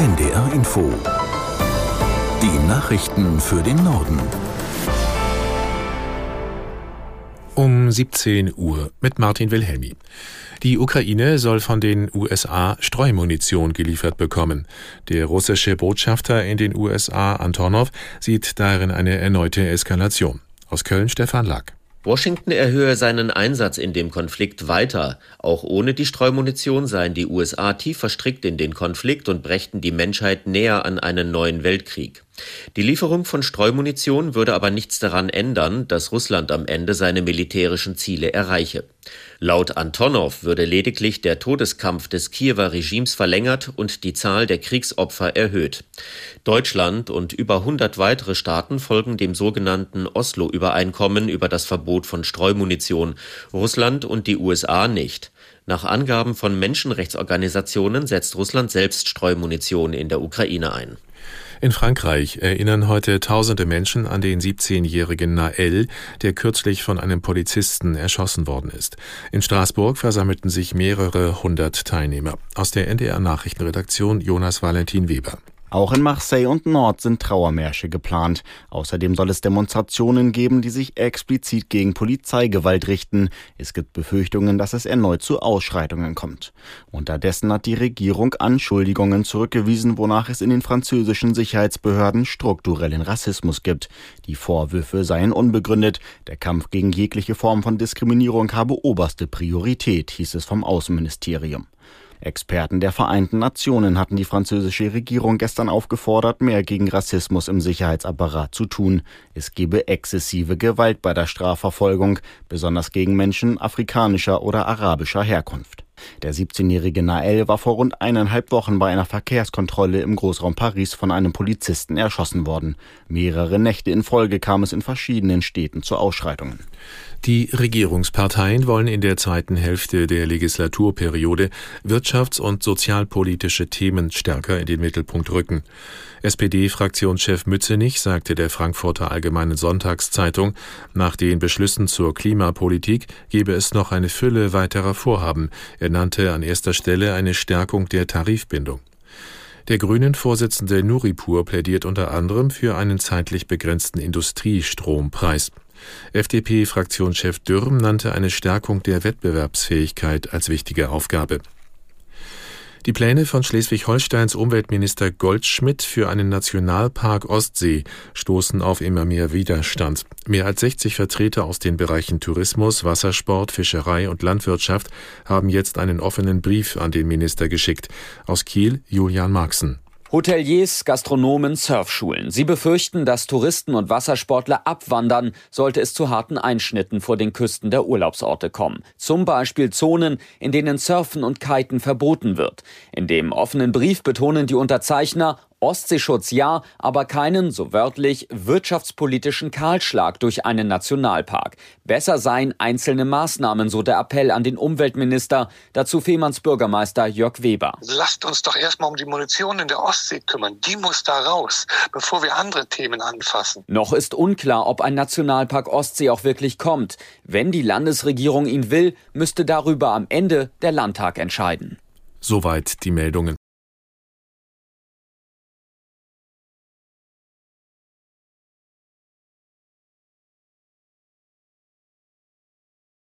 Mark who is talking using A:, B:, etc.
A: NDR Info. Die Nachrichten für den Norden.
B: Um 17 Uhr mit Martin Wilhelmi. Die Ukraine soll von den USA Streumunition geliefert bekommen. Der russische Botschafter in den USA, Antonov, sieht darin eine erneute Eskalation. Aus Köln Stefan Lack.
C: Washington erhöhe seinen Einsatz in dem Konflikt weiter. Auch ohne die Streumunition seien die USA tief verstrickt in den Konflikt und brächten die Menschheit näher an einen neuen Weltkrieg. Die Lieferung von Streumunition würde aber nichts daran ändern, dass Russland am Ende seine militärischen Ziele erreiche. Laut Antonov würde lediglich der Todeskampf des Kiewer Regimes verlängert und die Zahl der Kriegsopfer erhöht. Deutschland und über 100 weitere Staaten folgen dem sogenannten Oslo-Übereinkommen über das Verbot von Streumunition, Russland und die USA nicht. Nach Angaben von Menschenrechtsorganisationen setzt Russland selbst Streumunition in der Ukraine ein.
B: In Frankreich erinnern heute tausende Menschen an den 17-jährigen Nael, der kürzlich von einem Polizisten erschossen worden ist. In Straßburg versammelten sich mehrere hundert Teilnehmer. Aus der NDR Nachrichtenredaktion Jonas Valentin Weber.
D: Auch in Marseille und Nord sind Trauermärsche geplant. Außerdem soll es Demonstrationen geben, die sich explizit gegen Polizeigewalt richten. Es gibt Befürchtungen, dass es erneut zu Ausschreitungen kommt. Unterdessen hat die Regierung Anschuldigungen zurückgewiesen, wonach es in den französischen Sicherheitsbehörden strukturellen Rassismus gibt. Die Vorwürfe seien unbegründet. Der Kampf gegen jegliche Form von Diskriminierung habe oberste Priorität, hieß es vom Außenministerium. Experten der Vereinten Nationen hatten die französische Regierung gestern aufgefordert, mehr gegen Rassismus im Sicherheitsapparat zu tun. Es gebe exzessive Gewalt bei der Strafverfolgung, besonders gegen Menschen afrikanischer oder arabischer Herkunft. Der 17-jährige Nael war vor rund eineinhalb Wochen bei einer Verkehrskontrolle im Großraum Paris von einem Polizisten erschossen worden. Mehrere Nächte in Folge kam es in verschiedenen Städten zu Ausschreitungen.
B: Die Regierungsparteien wollen in der zweiten Hälfte der Legislaturperiode wirtschafts- und sozialpolitische Themen stärker in den Mittelpunkt rücken. SPD-Fraktionschef Mützenich sagte der Frankfurter Allgemeinen Sonntagszeitung, nach den Beschlüssen zur Klimapolitik gebe es noch eine Fülle weiterer Vorhaben. Er nannte an erster Stelle eine Stärkung der Tarifbindung. Der Grünen-Vorsitzende Nuripur plädiert unter anderem für einen zeitlich begrenzten Industriestrompreis. FDP-Fraktionschef Dürr nannte eine Stärkung der Wettbewerbsfähigkeit als wichtige Aufgabe. Die Pläne von Schleswig-Holsteins Umweltminister Goldschmidt für einen Nationalpark Ostsee stoßen auf immer mehr Widerstand. Mehr als 60 Vertreter aus den Bereichen Tourismus, Wassersport, Fischerei und Landwirtschaft haben jetzt einen offenen Brief an den Minister geschickt. Aus Kiel Julian Marxen.
E: Hoteliers, Gastronomen, Surfschulen. Sie befürchten, dass Touristen und Wassersportler abwandern, sollte es zu harten Einschnitten vor den Küsten der Urlaubsorte kommen. Zum Beispiel Zonen, in denen Surfen und Kiten verboten wird. In dem offenen Brief betonen die Unterzeichner, Ostseeschutz ja, aber keinen, so wörtlich, wirtschaftspolitischen Kahlschlag durch einen Nationalpark. Besser seien einzelne Maßnahmen, so der Appell an den Umweltminister. Dazu Fehmarns Bürgermeister Jörg Weber.
F: Lasst uns doch erstmal um die Munition in der Ostsee kümmern. Die muss da raus, bevor wir andere Themen anfassen.
E: Noch ist unklar, ob ein Nationalpark Ostsee auch wirklich kommt. Wenn die Landesregierung ihn will, müsste darüber am Ende der Landtag entscheiden.
B: Soweit die Meldungen.